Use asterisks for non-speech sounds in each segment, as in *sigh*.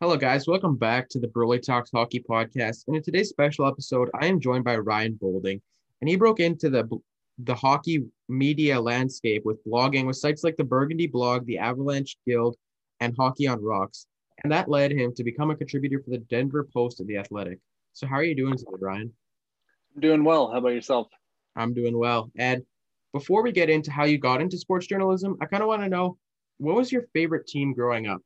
Hello, guys. Welcome back to the Broly Talks Hockey Podcast. And in today's special episode, I am joined by Ryan Boulding, and he broke into the the hockey media landscape with blogging with sites like the Burgundy Blog, the Avalanche Guild, and Hockey on Rocks. And that led him to become a contributor for the Denver Post and the Athletic. So, how are you doing today, Ryan? I'm doing well. How about yourself? I'm doing well. And before we get into how you got into sports journalism, I kind of want to know what was your favorite team growing up?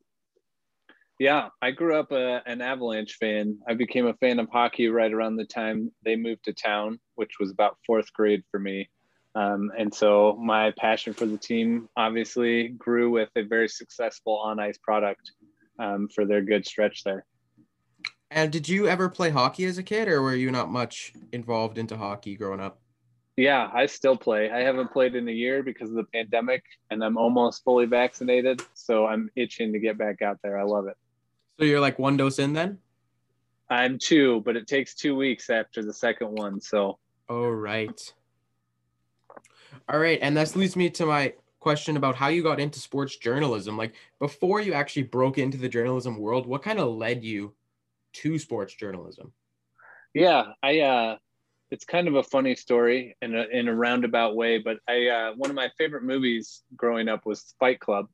Yeah, I grew up a, uh, an Avalanche fan. I became a fan of hockey right around the time they moved to town, which was about fourth grade for me. Um, and so my passion for the team obviously grew with a very successful on ice product um, for their good stretch there. And did you ever play hockey as a kid, or were you not much involved into hockey growing up? Yeah, I still play. I haven't played in a year because of the pandemic, and I'm almost fully vaccinated. So I'm itching to get back out there. I love it. So you're like one dose in then? I'm two, but it takes two weeks after the second one. So. Oh, right. All right. And this leads me to my question about how you got into sports journalism. Like before you actually broke into the journalism world, what kind of led you to sports journalism? Yeah, I uh it's kind of a funny story in a in a roundabout way, but I uh one of my favorite movies growing up was Fight Club.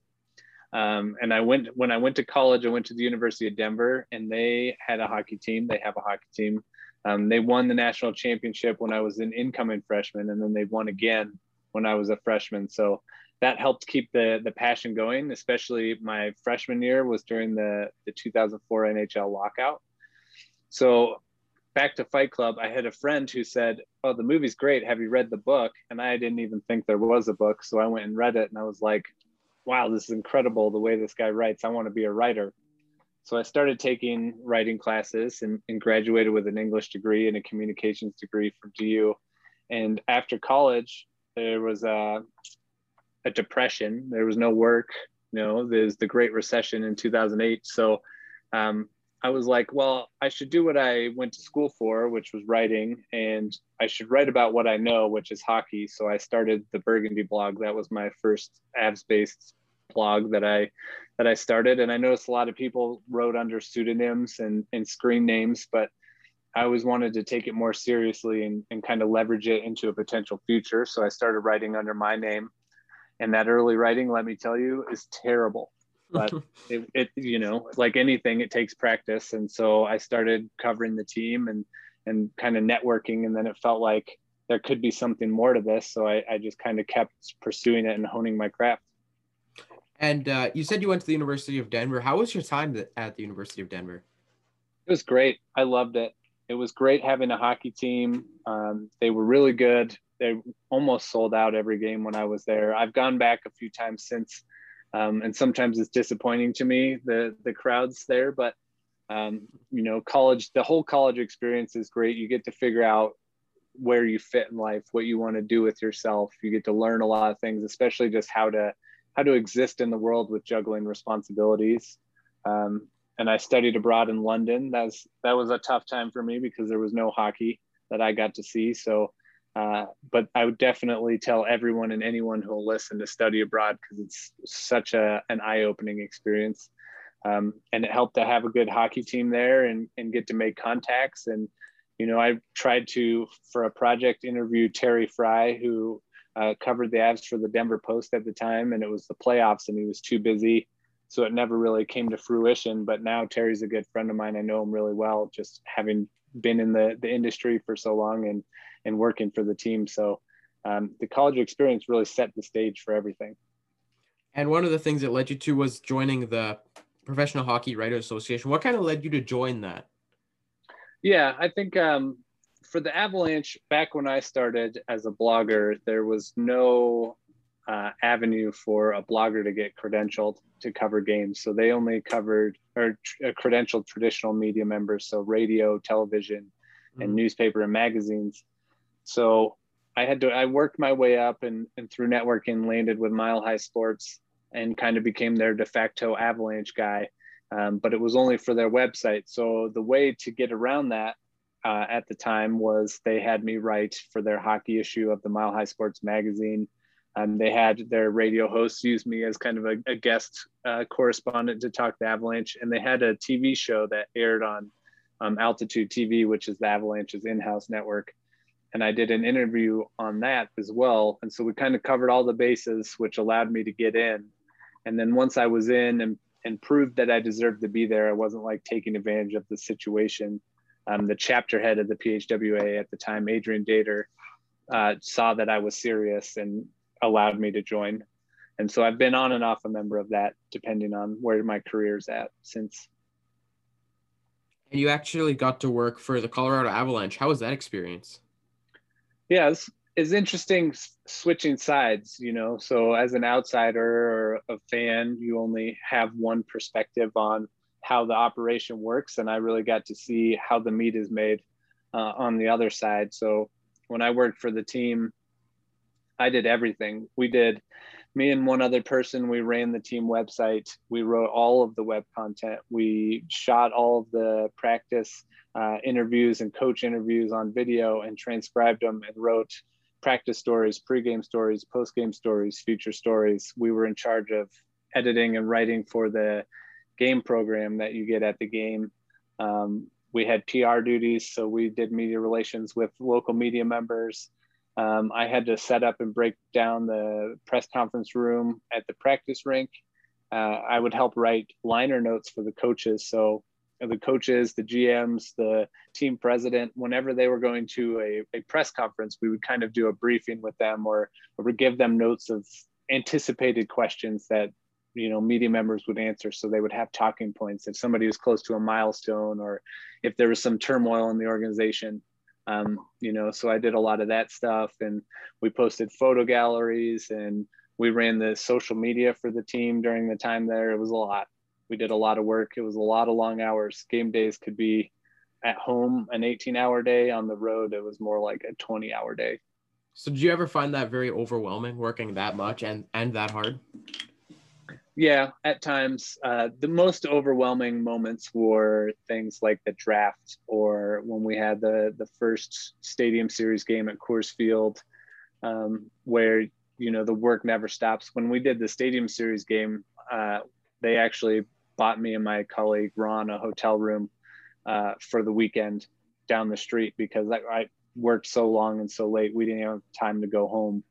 Um, and I went when I went to college, I went to the University of Denver, and they had a hockey team. They have a hockey team. Um, they won the national championship when I was an incoming freshman, and then they won again when I was a freshman. So that helped keep the the passion going. Especially my freshman year was during the the 2004 NHL lockout. So back to Fight Club, I had a friend who said, "Oh, the movie's great. Have you read the book?" And I didn't even think there was a book, so I went and read it, and I was like, "Wow, this is incredible. The way this guy writes. I want to be a writer." So I started taking writing classes and, and graduated with an English degree and a communications degree from DU. And after college, there was a, a depression. There was no work. You know, there's the Great Recession in 2008. So um, I was like, well, I should do what I went to school for, which was writing, and I should write about what I know, which is hockey. So I started the Burgundy blog. That was my first Avs-based blog that I that I started. And I noticed a lot of people wrote under pseudonyms and, and screen names, but I always wanted to take it more seriously and, and kind of leverage it into a potential future. So I started writing under my name. And that early writing, let me tell you, is terrible. But *laughs* it, it, you know, like anything, it takes practice. And so I started covering the team and and kind of networking. And then it felt like there could be something more to this. So I, I just kind of kept pursuing it and honing my craft. And uh, you said you went to the University of Denver. How was your time at the University of Denver? It was great. I loved it it was great having a hockey team. Um, they were really good. They almost sold out every game when I was there. I've gone back a few times since, um, and sometimes it's disappointing to me the the crowds there. But um, you know, college, the whole college experience is great. You get to figure out where you fit in life, what you want to do with yourself. You get to learn a lot of things, especially just how to how to exist in the world with juggling responsibilities. Um, and I studied abroad in London. That was that was a tough time for me because there was no hockey that I got to see. So, uh, but I would definitely tell everyone and anyone who will listen to study abroad because it's such a an eye opening experience. Um, and it helped to have a good hockey team there and and get to make contacts. And you know, I tried to for a project interview Terry Frei, who uh, covered the Avs for the Denver Post at the time, and it was the playoffs, and he was too busy. So it never really came to fruition but now terry's a good friend of mine. I know him really well just having been in the, the industry for so long and and working for the team. So um, the college experience really set the stage for everything. And one of the things that led you to was joining the professional hockey writers association. What kind of led you to join that? Yeah i think um, for the avalanche back when i started as a blogger there was no uh, avenue for a blogger to get credentialed to cover games. So they only covered or tr- credentialed traditional media members, so radio, television, mm-hmm. and newspaper and magazines. So I had to I worked my way up and, and through networking landed with Mile High Sports and kind of became their de facto Avalanche guy. Um, but it was only for their website. So the way to get around that uh, at the time was they had me write for their hockey issue of the Mile High Sports magazine Um, they had their radio hosts use me as kind of a, a guest uh, correspondent to talk the Avalanche, and they had a TV show that aired on um, Altitude TV, which is the Avalanche's in-house network. And I did an interview on that as well. And so we kind of covered all the bases, which allowed me to get in. And then once I was in and, and proved that I deserved to be there, I wasn't like taking advantage of the situation. Um, the chapter head of the PHWA at the time, Adrian Dater, uh, saw that I was serious and allowed me to join. And so I've been on and off a member of that, depending on where my career's at since. And you actually got to work for the Colorado Avalanche. How was that experience? Yeah, it's, it's interesting switching sides, you know. So as an outsider or a fan, you only have one perspective on how the operation works, and I really got to see how the meat is made uh, on the other side. So when I worked for the team, I did everything. We did me and one other person, we ran the team website. We wrote all of the web content. We shot all of the practice uh, interviews and coach interviews on video and transcribed them and wrote practice stories, pregame stories, postgame stories, future stories. We were in charge of editing and writing for the game program that you get at the game. Um, we had PR duties, so we did media relations with local media members. Um, I had to set up and break down the press conference room at the practice rink. Uh, I would help write liner notes for the coaches. So the coaches, the GMs, the team president, whenever they were going to a, a press conference, we would kind of do a briefing with them or, or give them notes of anticipated questions that you know media members would answer. So they would have talking points. If somebody was close to a milestone or if there was some turmoil in the organization um, you know so i did a lot of that stuff. And we posted photo galleries and we ran the social media for the team during the time there. It was a lot. We did a lot of work. It was a lot of long hours. Game days could be at home an 18 hour day. On the road it was more like a 20 hour day. So did you ever find that very overwhelming working that much and and that hard yeah, at times. Uh, the most overwhelming moments were things like the draft or when we had the the first Stadium Series game at Coors Field, um, where you know the work never stops. When we did the Stadium Series game, uh, they actually bought me and my colleague Ron a hotel room uh, for the weekend down the street because I, I worked so long and so late we didn't have time to go home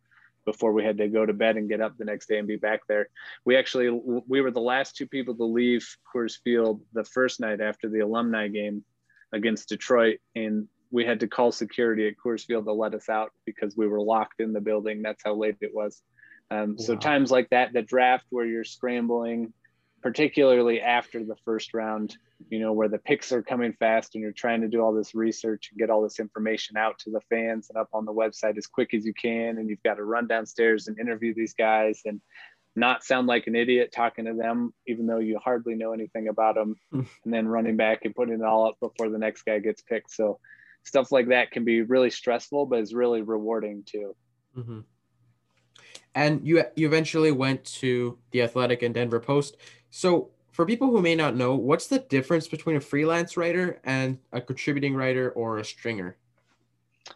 before we had to go to bed and get up the next day and be back there. We actually we were the last two people to leave Coors Field the first night after the alumni game against Detroit, and we had to call security at Coors Field to let us out because we were locked in the building. That's how late it was. Um, wow. So times like that, the draft where you're scrambling, particularly after the first round, you know, where the picks are coming fast and you're trying to do all this research and get all this information out to the fans and up on the website as quick as you can. And you've got to run downstairs and interview these guys and not sound like an idiot talking to them, even though you hardly know anything about them, *laughs* and then running back and putting it all up before the next guy gets picked. So stuff like that can be really stressful, but it's really rewarding too. Mm-hmm. And you you eventually went to the Athletic and Denver Post. So for people who may not know, what's the difference between a freelance writer and a contributing writer or a stringer?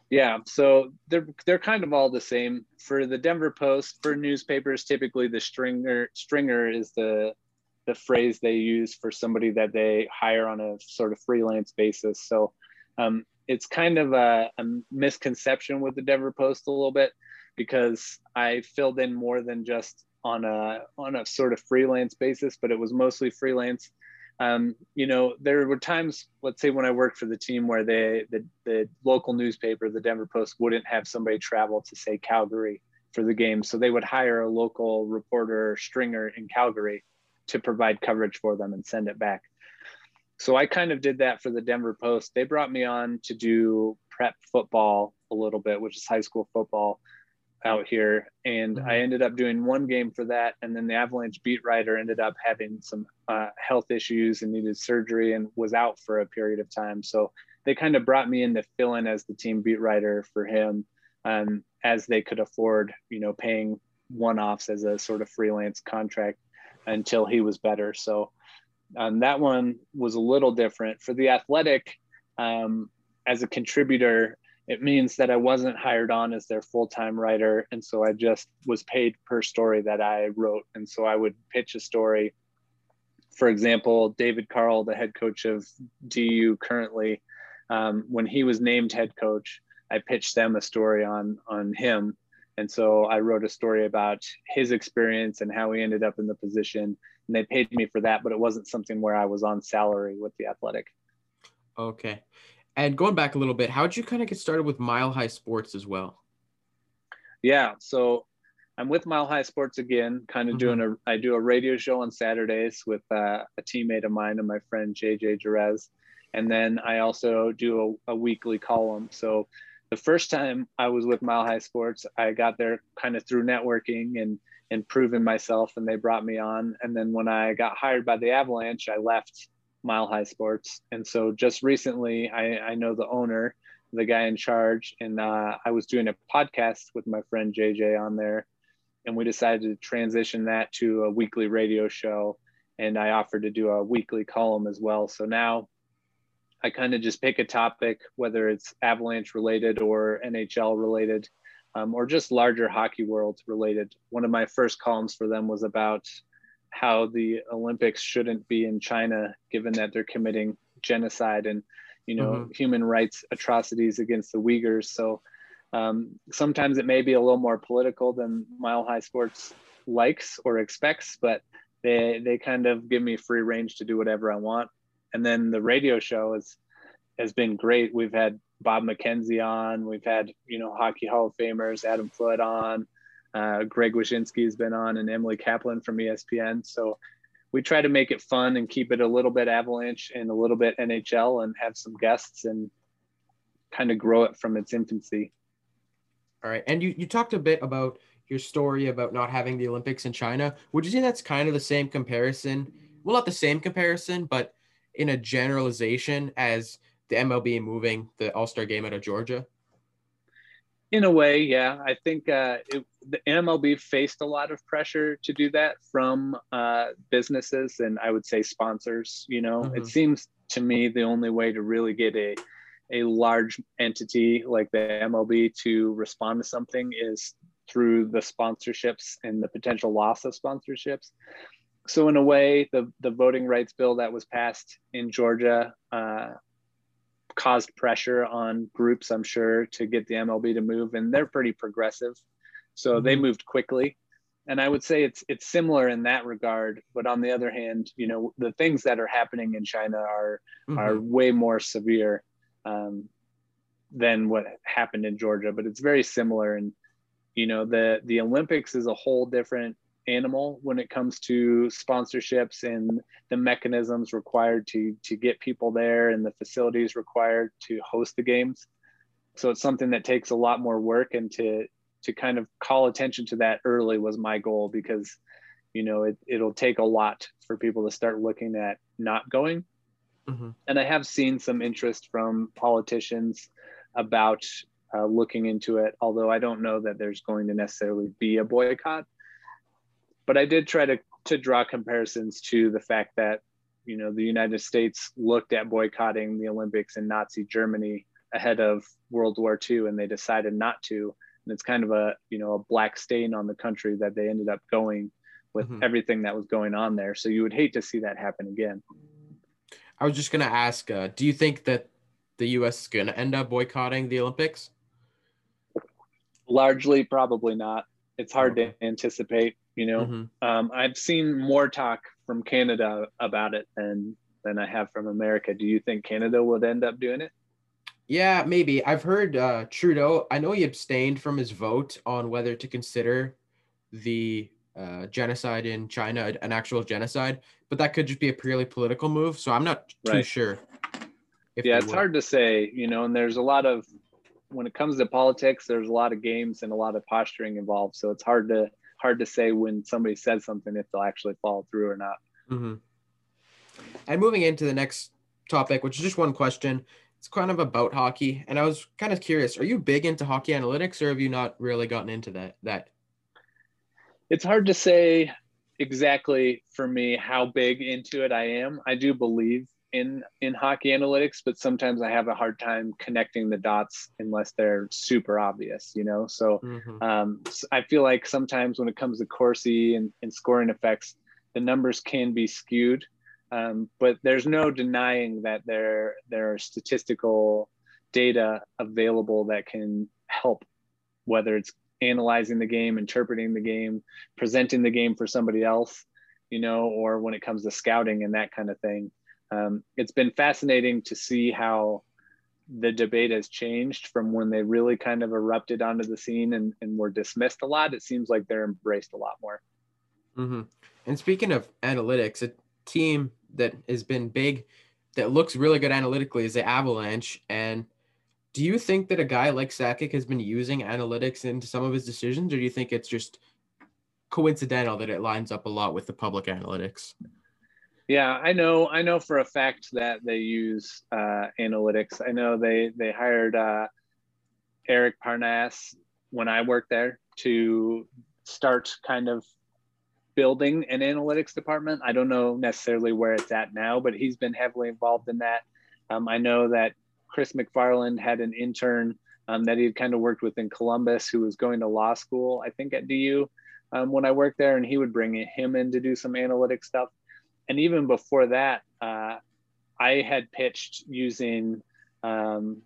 Yeah, so they're they're kind of all the same. For the Denver Post, for newspapers, typically the stringer stringer is the the phrase they use for somebody that they hire on a sort of freelance basis. So um, it's kind of a, a misconception with the Denver Post a little bit because I filled in more than just on a on a sort of freelance basis, but it was mostly freelance. Um, you know, there were times, let's say when I worked for the team where they the, the local newspaper, the Denver Post, wouldn't have somebody travel to say Calgary for the game. So they would hire a local reporter stringer in Calgary to provide coverage for them and send it back. So I kind of did that for the Denver Post. They brought me on to do prep football a little bit, which is high school football out here. And mm-hmm. i ended up doing one game for that. And then the avalanche beat writer ended up having some uh, health issues and needed surgery and was out for a period of time. So they kind of brought me in to fill in as the team beat writer for him um, as they could afford you know paying one-offs as a sort of freelance contract until he was better. So um, that one was a little different. For the athletic um, as a contributor it means that I wasn't hired on as their full time writer. And so I just was paid per story that I wrote. And so I would pitch a story. For example, David Carle, the head coach of DU currently, um, when he was named head coach, I pitched them a story on on him. And so I wrote a story about his experience and how he ended up in the position. And they paid me for that, but it wasn't something where I was on salary with the athletic. Okay. And going back a little bit, how did you kind of get started with Mile High Sports as well? Yeah, so I'm with Mile High Sports again, kind of mm-hmm. doing a. I do a radio show on Saturdays with uh, a teammate of mine and my friend JJ Jerez, and then I also do a, a weekly column. So the first time I was with Mile High Sports, I got there kind of through networking and and proving myself, and they brought me on. And then when I got hired by the Avalanche, I left Mile High Sports. And so just recently, I, I know the owner, the guy in charge, and uh, I was doing a podcast with my friend JJ on there. And we decided to transition that to a weekly radio show. And I offered to do a weekly column as well. So now I kind of just pick a topic, whether it's Avalanche related or NHL related, um, or just larger hockey world related. One of my first columns for them was about how the Olympics shouldn't be in China, given that they're committing genocide and you know mm-hmm. human rights atrocities against the Uyghurs. So um, sometimes it may be a little more political than Mile High Sports likes or expects, but they they kind of give me free range to do whatever I want. And then the radio show is has been great. We've had Bob McKenzie on, we've had you know hockey Hall of Famers, Adam Foote on. Uh, Greg Wyshynski has been on, and Emily Kaplan from ESPN. So we try to make it fun and keep it a little bit Avalanche and a little bit NHL, and have some guests and kind of grow it from its infancy. All right, and you you talked a bit about your story about not having the Olympics in China. Would you say that's kind of the same comparison? Well, not the same comparison, but in a generalization as the MLB moving the All Star game out of Georgia. In a way, yeah. I think uh, it, the MLB faced a lot of pressure to do that from uh, businesses and I would say sponsors. You know, mm-hmm. it seems to me the only way to really get a a large entity like the MLB to respond to something is through the sponsorships and the potential loss of sponsorships. So in a way, the the voting rights bill that was passed in Georgia uh, caused pressure on groups, I'm sure, to get the MLB to move, and they're pretty progressive, so mm-hmm. they moved quickly. And I would say it's it's similar in that regard, but on the other hand, you know, the things that are happening in China are mm-hmm. are way more severe um, than what happened in Georgia, but it's very similar. And you know, the the Olympics is a whole different animal when it comes to sponsorships and the mechanisms required to to get people there and the facilities required to host the games. So it's something that takes a lot more work and to to kind of call attention to that early was my goal because you know it, it'll take a lot for people to start looking at not going. Mm-hmm. and i have seen some interest from politicians about uh, looking into it although i don't know that there's going to necessarily be a boycott but I did try to to draw comparisons to the fact that you know the United States looked at boycotting the Olympics in Nazi Germany ahead of World War II, and they decided not to. And it's kind of a you know a black stain on the country that they ended up going with mm-hmm. everything that was going on there. So you would hate to see that happen again. I was just gonna ask, uh, do you think that the U.S. is gonna end up boycotting the Olympics? Largely, probably not. It's hard okay. to anticipate. You know, mm-hmm. um, I've seen more talk from Canada about it than than I have from America. Do you think Canada would end up doing it? Yeah, maybe. I've heard uh, Trudeau. I know he abstained from his vote on whether to consider the uh, genocide in China an actual genocide, but that could just be a purely political move. So I'm not too right. sure. yeah, it's would. hard to say, you know, and there's a lot of when it comes to politics, there's a lot of games and a lot of posturing involved. So it's hard to hard to say when somebody says something if they'll actually follow through or not. Mm-hmm. And moving into the next topic, which is just one question. It's kind of about hockey, and I was kind of curious: Are you big into hockey analytics, or have you not really gotten into that? That it's hard to say exactly for me how big into it I am. I do believe in in hockey analytics, but sometimes I have a hard time connecting the dots unless they're super obvious, you know. So mm-hmm. um, I feel like sometimes when it comes to Corsi and, and scoring effects, the numbers can be skewed, um, but there's no denying that there there are statistical data available that can help, whether it's analyzing the game, interpreting the game, presenting the game for somebody else, you know, or when it comes to scouting and that kind of thing. Um, it's been fascinating to see how the debate has changed from when they really kind of erupted onto the scene and, and were dismissed a lot. It seems like they're embraced a lot more. Mm-hmm. And speaking of analytics, a team that has been big, that looks really good analytically, is the Avalanche. And do you think that a guy like Sakic has been using analytics into some of his decisions, or do you think it's just coincidental that it lines up a lot with the public analytics? Yeah, I know. I know for a fact that they use uh, analytics. I know they they hired uh, Eric Parnas when I worked there to start kind of building an analytics department. I don't know necessarily where it's at now, but he's been heavily involved in that. Um, I know that Chris MacFarland had an intern um, that he had kind of worked with in Columbus who was going to law school, I think at DU um, when I worked there, and he would bring him in to do some analytic stuff. And even before that, uh, I had pitched using um,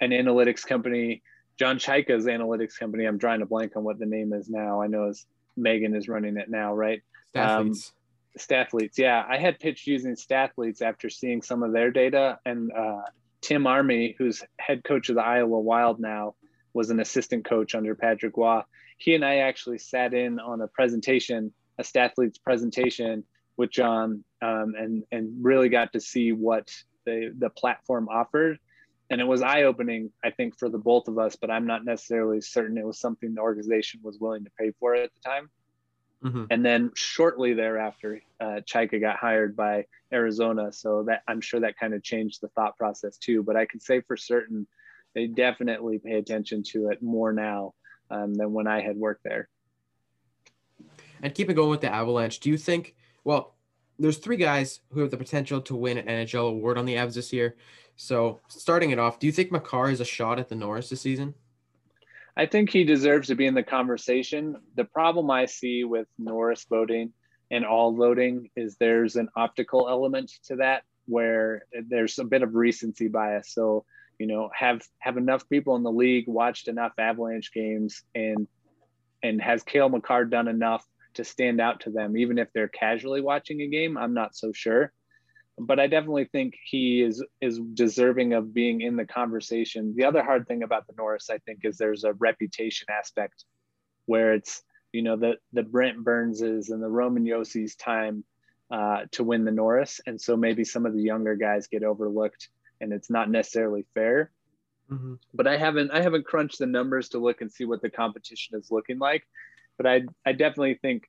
an analytics company, John Chayka's analytics company. I'm drawing a blank on what the name is now. I know as Meghan is running it now, right? Stathletes. Um, Stathletes, yeah. I had pitched using Stathletes after seeing some of their data, and uh, Tim Army, who's head coach of the Iowa Wild now, was an assistant coach under Patrick Roy. He and I actually sat in on a presentation, a Stathletes presentation with John, um, and and really got to see what the the platform offered, and it was eye opening, I think, for the both of us. But I'm not necessarily certain it was something the organization was willing to pay for at the time. Mm-hmm. And then shortly thereafter, uh, Chayka got hired by Arizona. So that I'm sure that kind of changed the thought process too. But I can say for certain, they definitely pay attention to it more now um, than when I had worked there. And keeping going with the Avalanche, do you think? Well, there's three guys who have the potential to win an NHL award on the Avs this year. So starting it off, do you think Makar is a shot at the Norris this season? I think he deserves to be in the conversation. The problem I see with Norris voting and all voting is there's an optical element to that where there's a bit of recency bias. So, you know, have have enough people in the league watched enough Avalanche games and and has Cale Makar done enough to stand out to them, even if they're casually watching a game? I'm not so sure but I definitely think he is is deserving of being in the conversation. The other hard thing about the Norris, I think, is there's a reputation aspect where it's you know the the Brent Burnses and the Roman Josi's time uh, to win the Norris, and so maybe some of the younger guys get overlooked, and it's not necessarily fair. Mm-hmm. But I haven't I haven't crunched the numbers to look and see what the competition is looking like, but I I definitely think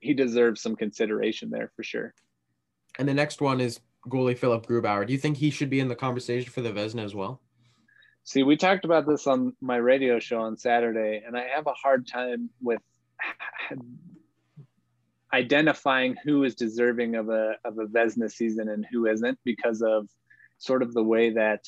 he deserves some consideration there for sure. And the next one is goalie Philipp Grubauer. Do you think he should be in the conversation for the Vezina as well? See, we talked about this on my radio show on Saturday, and I have a hard time with identifying who is deserving of a of a Vezina season and who isn't because of sort of the way that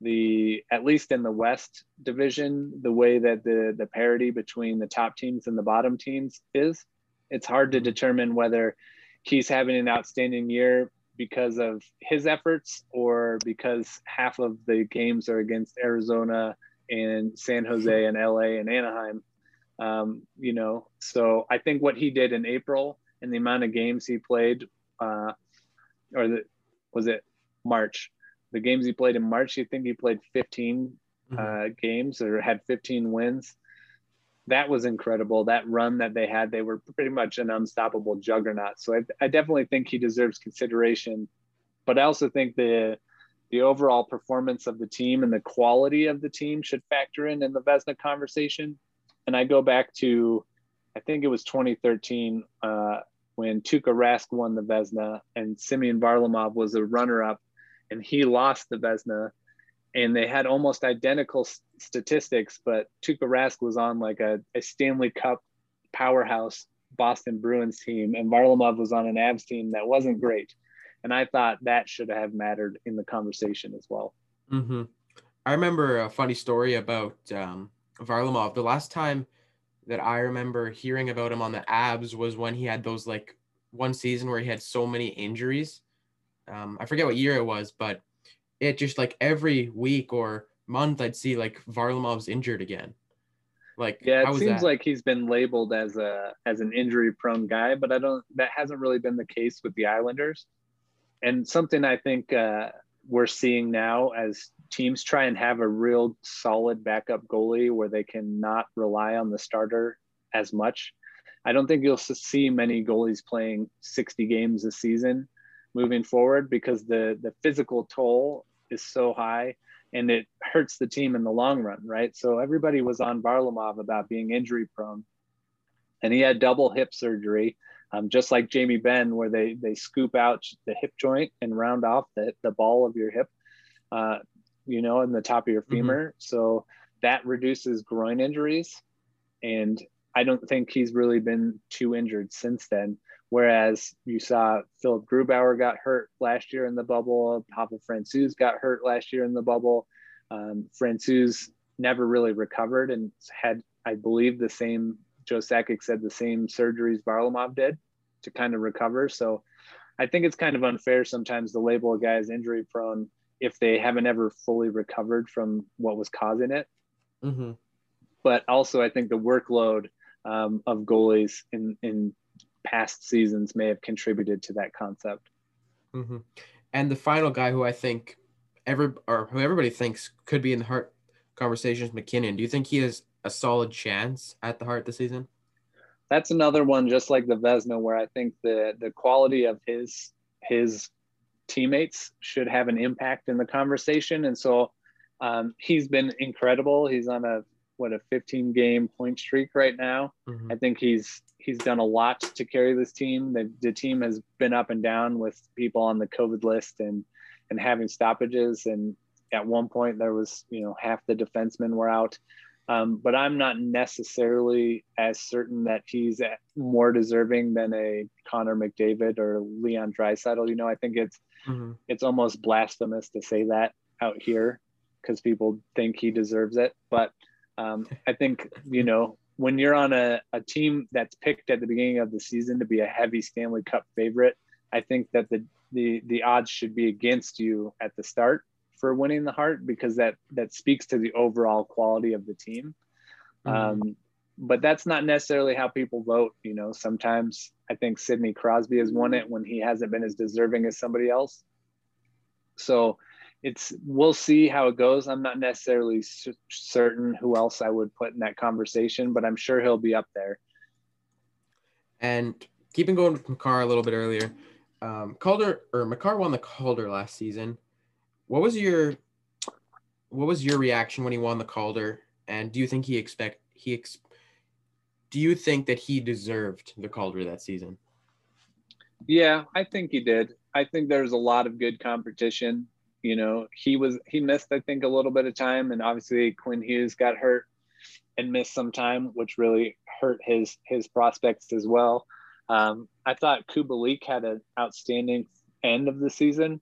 the at least in the West division, the way that the the parity between the top teams and the bottom teams is. It's hard to mm-hmm. determine whether he's having an outstanding year because of his efforts or because half of the games are against Arizona and San Jose and LA and Anaheim. Um, you know, so I think what he did in April and the amount of games he played, uh, or the, was it March? The games he played in March, you think he played 15 mm-hmm. uh, games or had 15 wins that was incredible. That run that they had, they were pretty much an unstoppable juggernaut. So I, I definitely think he deserves consideration. But I also think the the overall performance of the team and the quality of the team should factor in in the Vezina conversation. And I go back to, I think it was 2013 uh, when Tuukka Rask won the Vezina and Semyon Varlamov was a runner-up, and he lost the Vezina and they had almost identical statistics, but Tuukka Rask was on like a, a, Stanley Cup powerhouse Boston Bruins team, and Varlamov was on an Avs team that wasn't great. And I thought that should have mattered in the conversation as well. Mm-hmm. I remember a funny story about um, Varlamov. The last time that I remember hearing about him on the Avs was when he had those like one season where he had so many injuries. Um, I forget what year it was, but it just like every week or month I'd see like Varlamov's injured again. Like yeah, it seems that? like he's been labeled as a as an injury prone guy, but I don't. That hasn't really been the case with the Islanders. And something I think uh, we're seeing now as teams try and have a real solid backup goalie where they can not rely on the starter as much. I don't think you'll see many goalies playing 60 games a season moving forward because the the physical toll is so high and it hurts the team in the long run, right? So everybody was on Varlamov about being injury prone, and he had double hip surgery, um, just like Jamie Benn, where they they scoop out the hip joint and round off the the ball of your hip, uh, you know, in the top of your mm-hmm. femur. Mm-hmm. So that reduces groin injuries, and I don't think he's really been too injured since then. Whereas you saw Philipp Grubauer got hurt last year in the bubble, Pavel Francouz got hurt last year in the bubble. Um, Francouz never really recovered and had, I believe, the same, Joe Sakic said the same surgeries Varlamov did to kind of recover. So I think it's kind of unfair sometimes to label a guy as injury prone if they haven't ever fully recovered from what was causing it. Mm-hmm. But also, I think the workload um, of goalies in, in past seasons may have contributed to that concept. Mm-hmm. And the final guy who I think every or who everybody thinks could be in the Hart conversation is MacKinnon. Do you think he has a solid chance at the Hart this season? That's another one, just like the Vezina, where I think the the quality of his his teammates should have an impact in the conversation. And so um, he's been incredible. He's on a what a 15 game point streak right now. Mm-hmm. I think he's he's done a lot to carry this team. The, the team has been up and down with people on the COVID list and and having stoppages. And at one point there was you know half the defensemen were out. Um, but I'm not necessarily as certain that he's more deserving than a Connor McDavid or Leon Draisaitl. You know, I think it's mm-hmm. it's almost blasphemous to say that out here because people think he deserves it. But um, *laughs* I think, you know, when you're on a, a team that's picked at the beginning of the season to be a heavy Stanley Cup favorite, I think that the, the, the odds should be against you at the start for winning the Hart because that, that speaks to the overall quality of the team. Mm-hmm. Um, but that's not necessarily how people vote. You know, sometimes I think Sidney Crosby has won it when he hasn't been as deserving as somebody else. So it's we'll see how it goes. I'm not necessarily certain who else I would put in that conversation, but I'm sure he'll be up there. And keeping going with Makar a little bit earlier, um, Calder or Makar won the Calder last season. What was your what was your reaction when he won the Calder? And do you think he expect he ex, do you think that he deserved the Calder that season? Yeah, I think he did. I think there's a lot of good competition. You know, he was he missed I think a little bit of time, and obviously Quinn Hughes got hurt and missed some time, which really hurt his his prospects as well. Um, I thought Kubalik had an outstanding end of the season,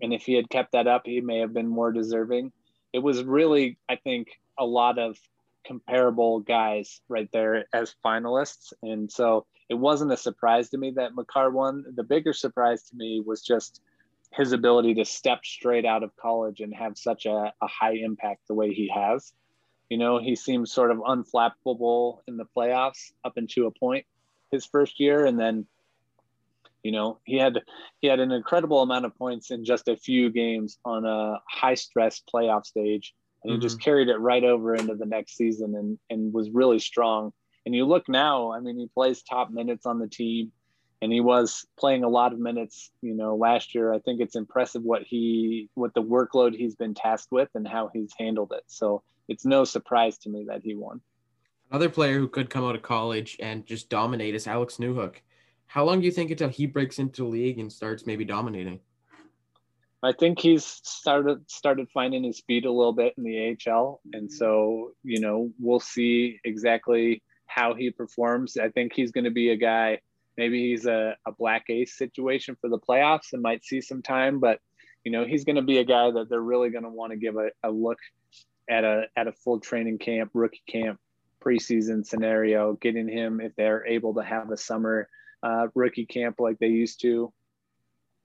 and if he had kept that up, he may have been more deserving. It was really, I think, a lot of comparable guys right there as finalists, and so it wasn't a surprise to me that Makar won. The bigger surprise to me was just his ability to step straight out of college and have such a, a high impact the way he has. You know, he seems sort of unflappable in the playoffs up into a point his first year. And then, you know, he had he had an incredible amount of points in just a few games on a high stress playoff stage. And he mm-hmm. just carried it right over into the next season and, and was really strong. And you look now, I mean, he plays top minutes on the team and he was playing a lot of minutes you know last year. I think it's impressive what he what the workload he's been tasked with and how he's handled it. So it's no surprise to me that he won. Another player who could come out of college and just dominate is alex newhook. How long do you think until he breaks into the league and starts maybe dominating? I think he's started started finding his feet a little bit in the AHL, and mm-hmm. so you know we'll see exactly how he performs. I think he's going to be a guy maybe he's a, a black ace situation for the playoffs and might see some time, but you know, he's going to be a guy that they're really going to want to give a, a look at a, at a full training camp, rookie camp, preseason scenario, getting him if they're able to have a summer uh, rookie camp like they used to.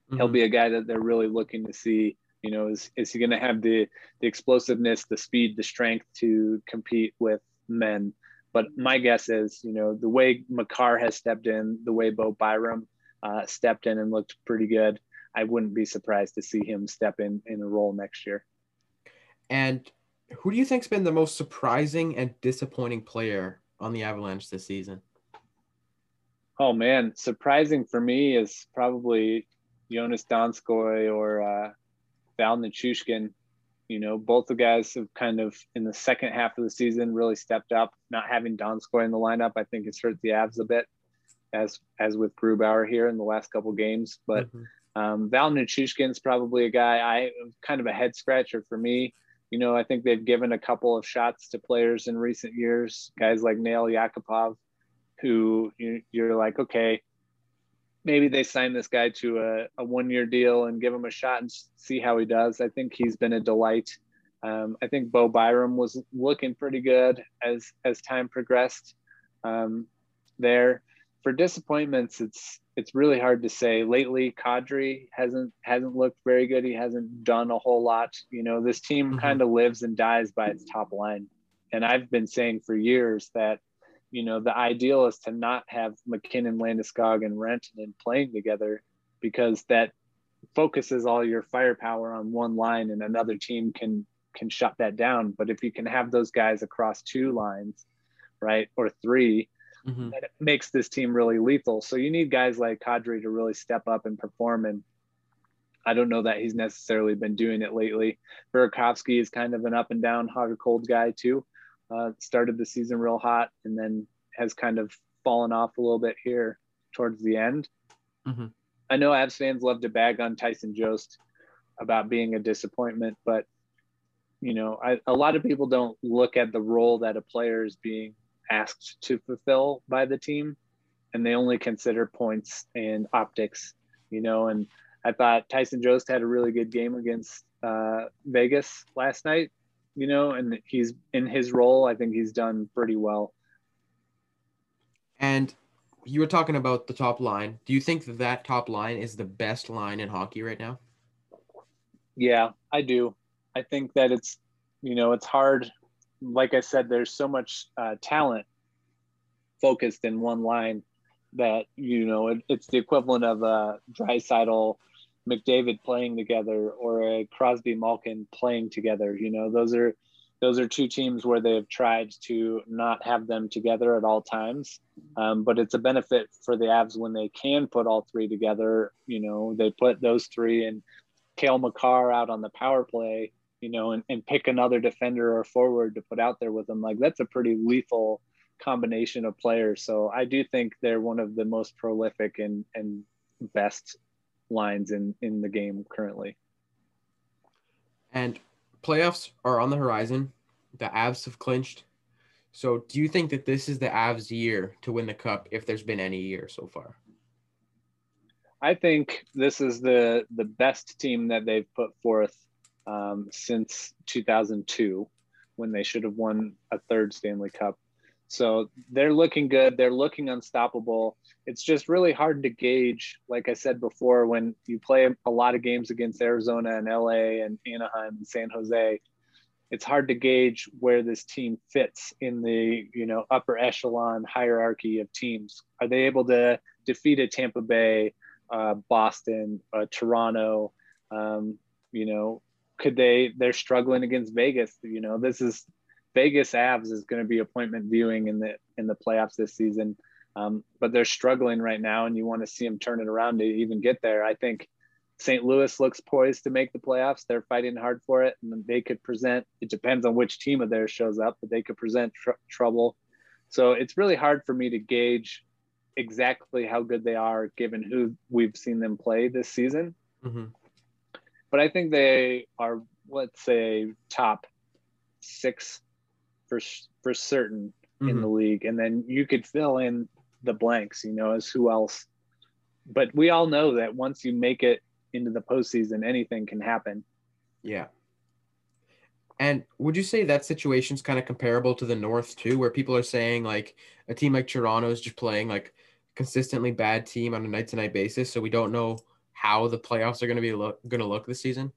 Mm-hmm. He'll be a guy that they're really looking to see. You know, is is he going to have the the explosiveness, the speed, the strength to compete with men? But my guess is, you know, the way Makar has stepped in, the way Bo Byram uh, stepped in and looked pretty good, I wouldn't be surprised to see him step in in a role next year. And who do you think's been the most surprising and disappointing player on the Avalanche this season? Oh man, surprising for me is probably Joonas Donskoi or uh, Val Nichushkin. You know, both the guys have kind of in the second half of the season really stepped up. Not having Donskoi in the lineup, I think, has hurt the Avs a bit, as as with Grubauer here in the last couple games. But mm-hmm. um, Val Nichushkin's probably a guy I kind of a head scratcher for me. You know, I think they've given a couple of shots to players in recent years, guys like Nail Yakupov, who you're like, okay, maybe they sign this guy to a, a one year deal and give him a shot and see how he does. I think he's been a delight. Um, I think Bo Byram was looking pretty good as as time progressed. Um, there for disappointments, it's it's really hard to say. Lately, Kadri hasn't hasn't looked very good. He hasn't done a whole lot. You know, this team mm-hmm. kind of lives and dies by its top line. And I've been saying for years that you know, the ideal is to not have MacKinnon, Landeskog, and Rantanen playing together because that focuses all your firepower on one line and another team can can shut that down. But if you can have those guys across two lines, right, or 3 mm-hmm. that makes this team really lethal. So you need guys like Kadri to really step up and perform. And I don't know that he's necessarily been doing it lately. Burakovsky is kind of an up and down, hot or cold guy too. Uh, started the season real hot and then has kind of fallen off a little bit here towards the end. Mm-hmm. I know Avs fans love to bag on Tyson Jost about being a disappointment, but you know, I, a lot of people don't look at the role that a player is being asked to fulfill by the team, and they only consider points and optics. You know, and I thought Tyson Jost had a really good game against uh, Vegas last night, you know, and he's in his role. I think he's done pretty well. And you were talking about the top line. Do you think that, that top line is the best line in hockey right now? Yeah, I do. I think that it's, you know, it's hard. Like I said, there's so much uh, talent focused in one line that you know it, it's the equivalent of a Draisaitl McDavid playing together or a Crosby Malkin playing together. You know, those are those are two teams where they've tried to not have them together at all times. Um, but it's a benefit for the Avs when they can put all three together. You know, they put those three and Cale Makar out on the power play, you know, and, and pick another defender or forward to put out there with them. Like that's a pretty lethal combination of players. So I do think they're one of the most prolific and, and best lines in in the game currently. And playoffs are on the horizon. The Avs have clinched. So, do you think that this is the Avs' year to win the cup if there's been any year so far? I think this is the the best team that they've put forth um, since 2002, when they should have won a third Stanley Cup. So they're looking good. They're looking unstoppable. It's just really hard to gauge. Like I said before, when you play a lot of games against Arizona and LA and Anaheim and San Jose, it's hard to gauge where this team fits in the you know upper echelon hierarchy of teams. Are they able to defeat a Tampa Bay, uh, Boston, uh, Toronto? Um, you know, could they? They're struggling against Vegas. You know, this is Vegas Avs is going to be appointment viewing in the in the playoffs this season, um, but they're struggling right now, and you want to see them turn it around to even get there. I think St. Louis looks poised to make the playoffs. They're fighting hard for it, and they could present. It depends on which team of theirs shows up, but they could present tr- trouble. So it's really hard for me to gauge exactly how good they are given who we've seen them play this season. Mm-hmm. But I think they are, let's say, top six for for certain mm-hmm. in the league, and then you could fill in the blanks, you know, as who else. But we all know that once you make it into the postseason, anything can happen. Yeah. And would you say that situation's kind of comparable to the North too, where people are saying like a team like Toronto is just playing like consistently bad team on a night to night basis, so we don't know how the playoffs are going to be look going to look this season?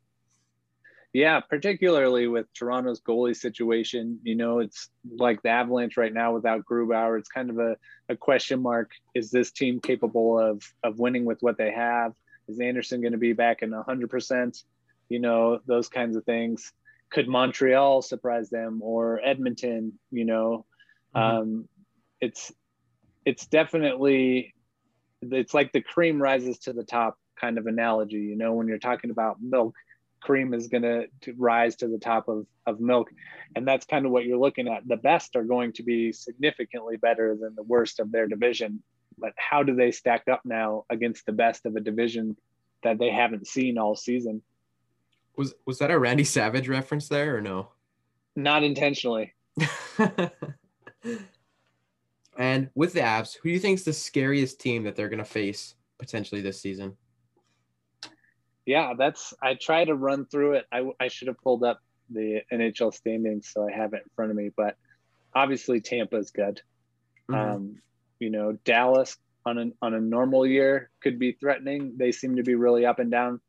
Yeah, particularly with Toronto's goalie situation. You know, it's like the Avalanche right now without Grubauer. It's kind of a, a question mark. Is this team capable of of winning with what they have? Is Andersen going to be back in 100%? You know, those kinds of things. Could Montreal surprise them or Edmonton? You know, mm-hmm. um, it's it's definitely it's like the cream rises to the top kind of analogy. You know, when you're talking about milk cream is going to rise to the top of, of milk. And that's kind of what you're looking at. The best are going to be significantly better than the worst of their division. But how do they stack up now against the best of a division that they haven't seen all season? Was was that a Randy Savage reference there or no? Not intentionally. *laughs* and with the Avs, who do you think is the scariest team that they're going to face potentially this season? Yeah, that's I try to run through it. I, I should have pulled up the NHL standings so I have it in front of me, but obviously Tampa is good. Mm-hmm. Um, you know, Dallas on a on a normal year could be threatening. They seem to be really up and down.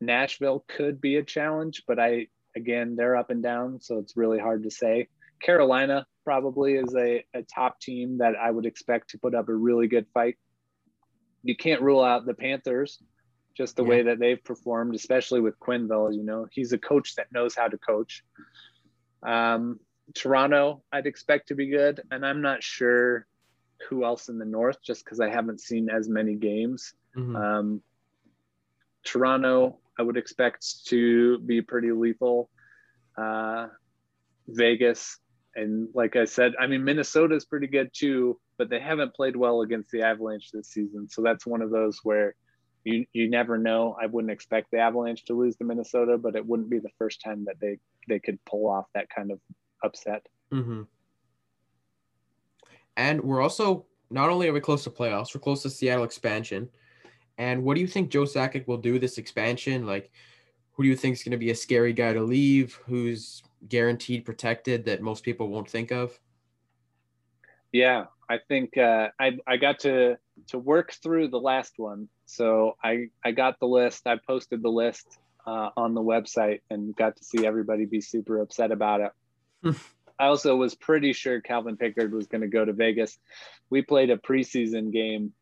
Nashville could be a challenge, but I again they're up and down, so it's really hard to say. Carolina probably is a, a top team that I would expect to put up a really good fight. You can't rule out the Panthers just the yeah. way that they've performed, especially with Quenneville. You know, he's a coach that knows how to coach. Um, Toronto, I'd expect to be good, and I'm not sure who else in the North, just because I haven't seen as many games. Mm-hmm. Um, Toronto, I would expect to be pretty lethal. Uh, Vegas, and like I said, I mean Minnesota is pretty good too, but they haven't played well against the Avalanche this season. So that's one of those where you you never know. I wouldn't expect the Avalanche to lose to Minnesota, but it wouldn't be the first time that they they could pull off that kind of upset. Mm-hmm. And we're also not only are we close to playoffs, we're close to Seattle expansion. And what do you think Joe Sakic will do this expansion? Like, who do you think is going to be a scary guy to leave? Who's guaranteed protected that most people won't think of? Yeah, I think uh, I I got to to work through the last one. So I I got the list. I posted the list uh, on the website and got to see everybody be super upset about it. *laughs* I also was pretty sure Calvin Pickard was going to go to Vegas. We played a preseason game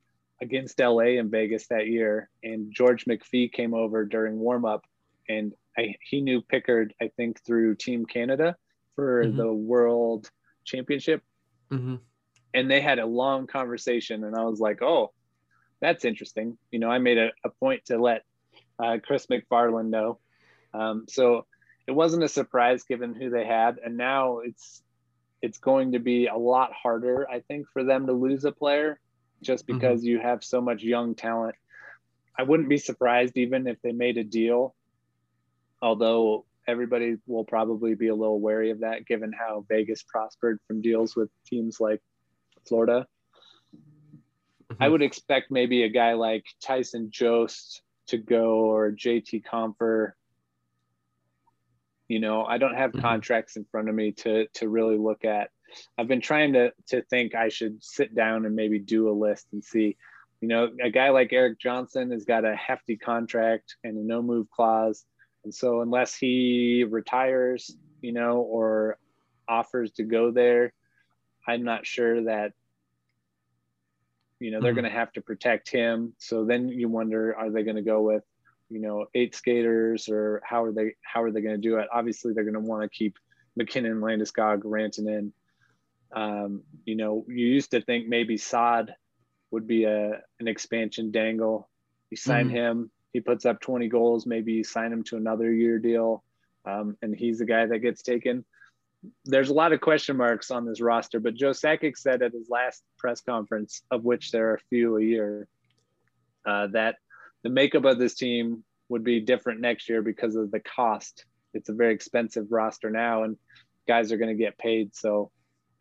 against LA in Vegas that year, and George McPhee came over during warmup, and I, he knew Pickard, I think, through Team Canada for mm-hmm. the World Championship. Mm-hmm and they had a long conversation and i was like oh that's interesting you know i made a, a point to let uh, chris macfarland know um, so it wasn't a surprise given who they had and now it's it's going to be a lot harder i think for them to lose a player just mm-hmm. because mm-hmm. you have so much young talent i wouldn't be surprised even if they made a deal although everybody will probably be a little wary of that given how vegas prospered from deals with teams like Florida. Mm-hmm. I would expect maybe a guy like Tyson Jost to go or JT Compher. You know, I don't have mm-hmm. contracts in front of me to to really look at. I've been trying to to think I should sit down and maybe do a list and see. You know, a guy like Erik Johnson has got a hefty contract and a no move clause. And so unless he retires, you know, or offers to go there, I'm not sure that you know they're mm-hmm. going to have to protect him. So then you wonder, are they going to go with you know eight skaters or how are they how are they going to do it? Obviously, they're going to want to keep MacKinnon, Landeskog, Rantanen. Um, you know, you used to think maybe Saad would be a an expansion dangle. You sign mm-hmm. him, he puts up 20 goals. Maybe you sign him to another year deal, um, and he's the guy that gets taken there's a lot of question marks on this roster, but Joe Sakic said at his last press conference, of which there are a few a year, uh, that the makeup of this team would be different next year because of the cost. It's a very expensive roster now, and guys are going to get paid. So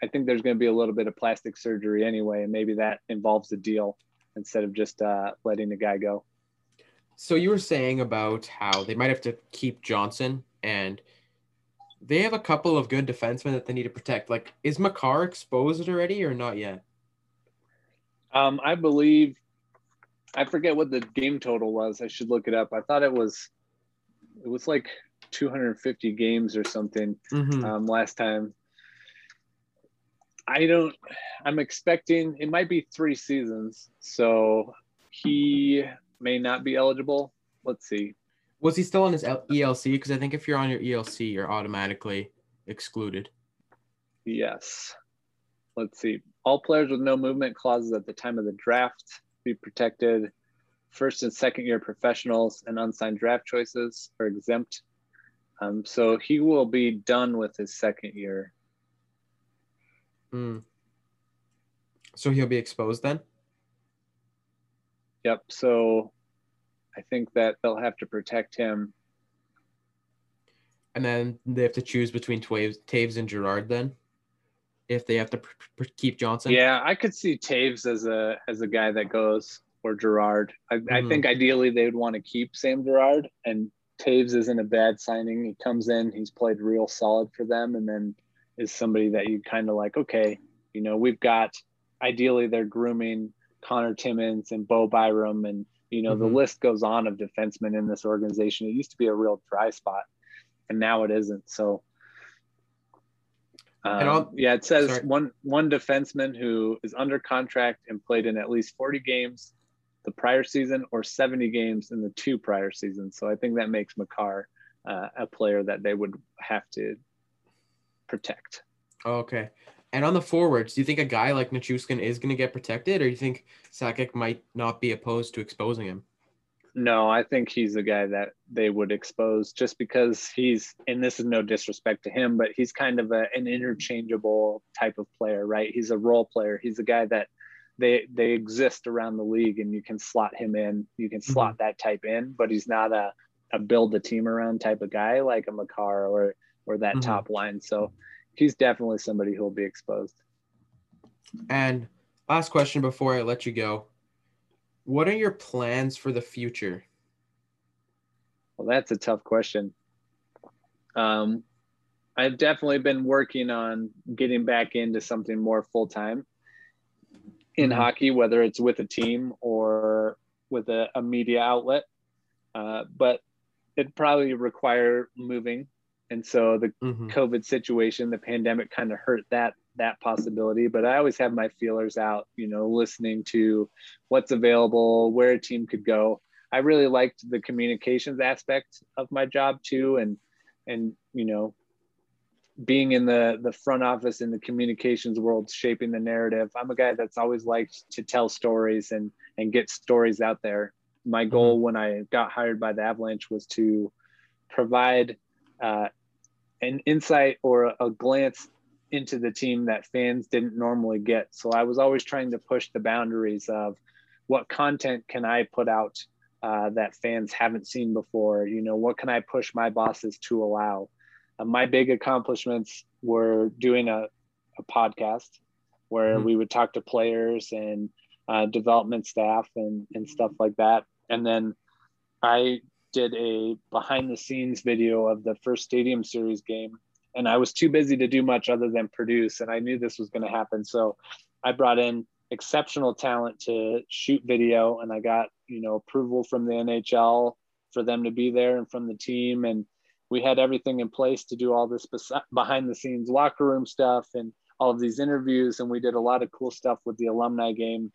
I think there's going to be a little bit of plastic surgery anyway, and maybe that involves a deal instead of just uh, letting the guy go. So you were saying about how they might have to keep Johnson, and they have a couple of good defensemen that they need to protect. Like, is Makar exposed already or not yet? Um, I believe I forget what the game total was. I should look it up. I thought it was it was like 250 games or something Mhm. um, last time. I don't. I'm expecting it might be three seasons, so he may not be eligible. Let's see. Was he still on his ELC? Because I think if you're on your ELC, you're automatically excluded. Yes. Let's see. All players with no movement clauses at the time of the draft be protected. First and second year professionals and unsigned draft choices are exempt. Um, so he will be done with his second year. Hmm. So he'll be exposed then? Yep. So I think that they'll have to protect him. And then they have to choose between Toews, Toews and Girard then? If they have to pr- pr- keep Johnson? Yeah, I could see Toews as a as a guy that goes or Girard. I, I Mhm. think ideally they would want to keep Sam Girard, and Toews isn't a bad signing. He comes in, he's played real solid for them, and then is somebody that you kind of like. Okay, you know, we've got ideally they're grooming Conor Timmins and Bo Byram, and you know the Mhm. list goes on of defensemen in this organization. It used to be a real dry spot, and now it isn't. So. Um, yeah, it says sorry. one one defenseman who is under contract and played in at least 40 games the prior season or 70 games in the two prior seasons. So I think that makes Makar uh, a player that they would have to protect. Okay. And on the forwards, do you think a guy like Nichushkin is going to get protected, or do you think Sakic might not be opposed to exposing him? No, I think he's a guy that they would expose just because he's, and this is no disrespect to him, but he's kind of a, an interchangeable type of player, right? He's a role player. He's a guy that they they exist around the league, and you can slot him in. You can slot that type in, but he's not a a build the team around type of guy like a Makar or or that Mhm. top line. So he's definitely somebody who will be exposed. And last question before I let you go. What are your plans for the future? Well, that's a tough question. Um, I've definitely been working on getting back into something more full time in Mhm. hockey, whether it's with a team or with a, a media outlet. Uh, but it'd probably require moving. And so the Mhm. COVID situation, the pandemic kind of hurt that that possibility. But I always have my feelers out, you know, listening to what's available, where a team could go. I really liked the communications aspect of my job too, and and you know, being in the the front office in the communications world, shaping the narrative. I'm a guy that's always liked to tell stories and and get stories out there. My goal when I got hired by the Avalanche was to provide uh, an insight or a, glance into the team that fans didn't normally get. So I was always trying to push the boundaries of what content can I put out uh, that fans haven't seen before. You know, what can I push my bosses to allow? Uh, my big accomplishments were doing a, a podcast where Mhm. we would talk to players and uh, development staff and, and stuff like that. And then I did a behind the scenes video of the first stadium series game and I was too busy to do much other than produce. And I knew this was going to happen. So I brought in exceptional talent to shoot video and I got, you know, approval from the NHL for them to be there and from the team. And we had everything in place to do all this behind the scenes locker room stuff and all of these interviews. And we did a lot of cool stuff with the alumni game.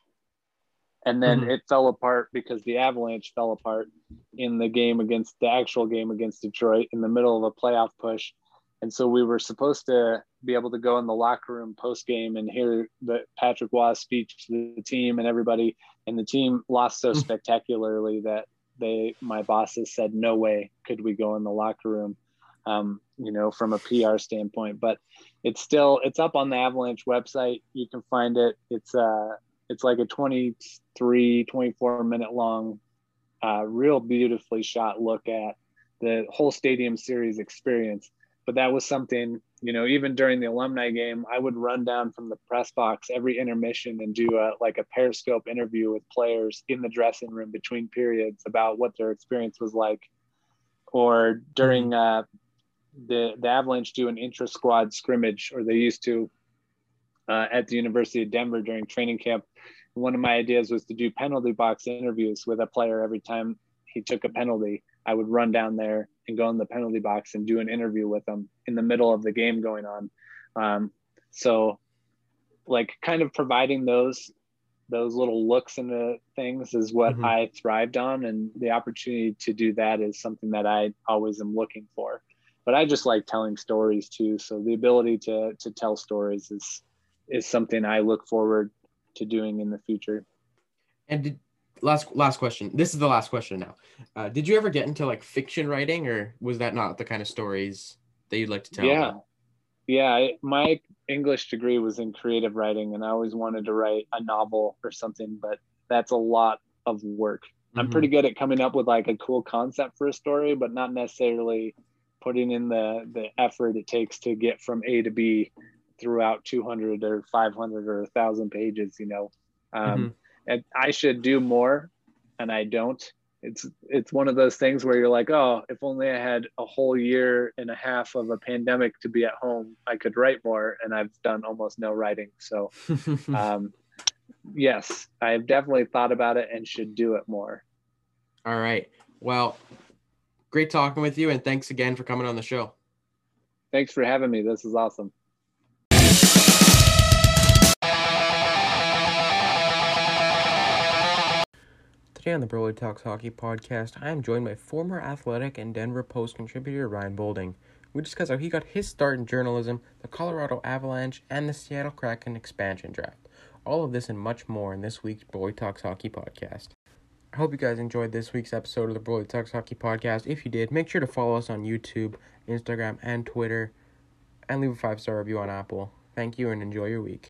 And then Mhm. it fell apart because the Avalanche fell apart in the game against the actual game against Detroit in the middle of a playoff push. And so we were supposed to be able to go in the locker room post game and hear the Patrick Roy speech to the team and everybody. And the team lost so Mm. spectacularly that they, my bosses said, no way could we go in the locker room, um, you know, from a PR standpoint. But it's still, it's up on the Avalanche website. You can find it. It's, uh, it's like a 23, 24 minute long, uh, real beautifully shot look at the whole stadium series experience. But that was something you know even during the alumni game i would run down from the press box every intermission and do a like a periscope interview with players in the dressing room between periods about what their experience was like. Or during uh, the the avalanche do an intra squad scrimmage or they used to uh, at the university of denver during training camp one of my ideas was to do penalty box interviews with a player every time he took a penalty I would run down there and go in the penalty box and do an interview with them in the middle of the game going on. Um, so, like, kind of providing those those little looks into things is what mm-hmm. I thrived on, and the opportunity to do that is something that I always am looking for. But I just like telling stories too, so the ability to to tell stories is is something I look forward to doing in the future. And did last last question. This is the last question now. Uh, did you ever get into like fiction writing, or was that not the kind of stories that you'd like to tell? Yeah, about? yeah. I, my English degree was in creative writing, and I always wanted to write a novel or something, but that's a lot of work. Mm-hmm. I'm pretty good at coming up with like a cool concept for a story, but not necessarily putting in the the effort it takes to get from A to B throughout 200 or 500 or 1000 pages you know um, mm-hmm and I should do more and I don't. It's it's one of those things where you're like, oh, if only I had a whole year and a half of a pandemic to be at home, I could write more. And I've done almost no writing. So, *laughs* um, yes, I've definitely thought about it and should do it more. All right. Well, great talking with you, and thanks again for coming on the show. Thanks for having me. This is awesome. Today on the Broly Talks Hockey podcast, I am joined by former Athletic and Denver Post contributor Ryan Boulding. We discuss how he got his start in journalism, the Colorado Avalanche, and the Seattle Kraken expansion draft. All of this and much more in this week's Broly Talks Hockey podcast. I hope you guys enjoyed this week's episode of the Broly Talks Hockey podcast. If you did, make sure to follow us on YouTube, Instagram, and Twitter, and leave a five star review on Apple. Thank you and enjoy your week.